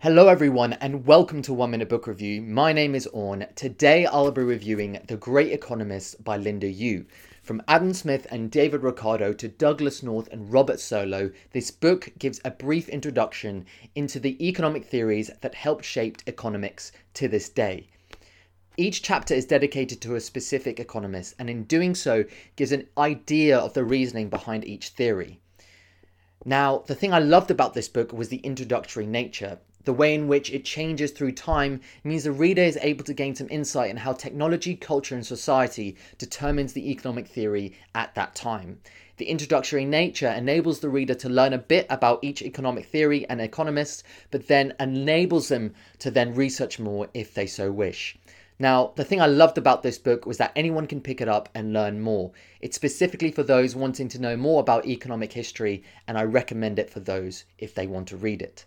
Hello, everyone, and welcome to One Minute Book Review. My name is Orn. Today, I'll be reviewing The Great Economist by Linda Yueh. From Adam Smith and David Ricardo to Douglass North and Robert Solow, this book gives a brief introduction into the economic theories that helped shape economics to this day. Each chapter is dedicated to a specific economist, and in doing so, gives an idea of the reasoning behind each theory. Now, the thing I loved about this book was the introductory nature. The way in which it changes through time means the reader is able to gain some insight in how technology, culture, and society determines the economic theory at that time. The introductory nature enables the reader to learn a bit about each economic theory and economist, but then enables them to then research more if they so wish. Now, the thing I loved about this book was that anyone can pick it up and learn more. It's specifically for those wanting to know more about economic history, and I recommend it for those if they want to read it.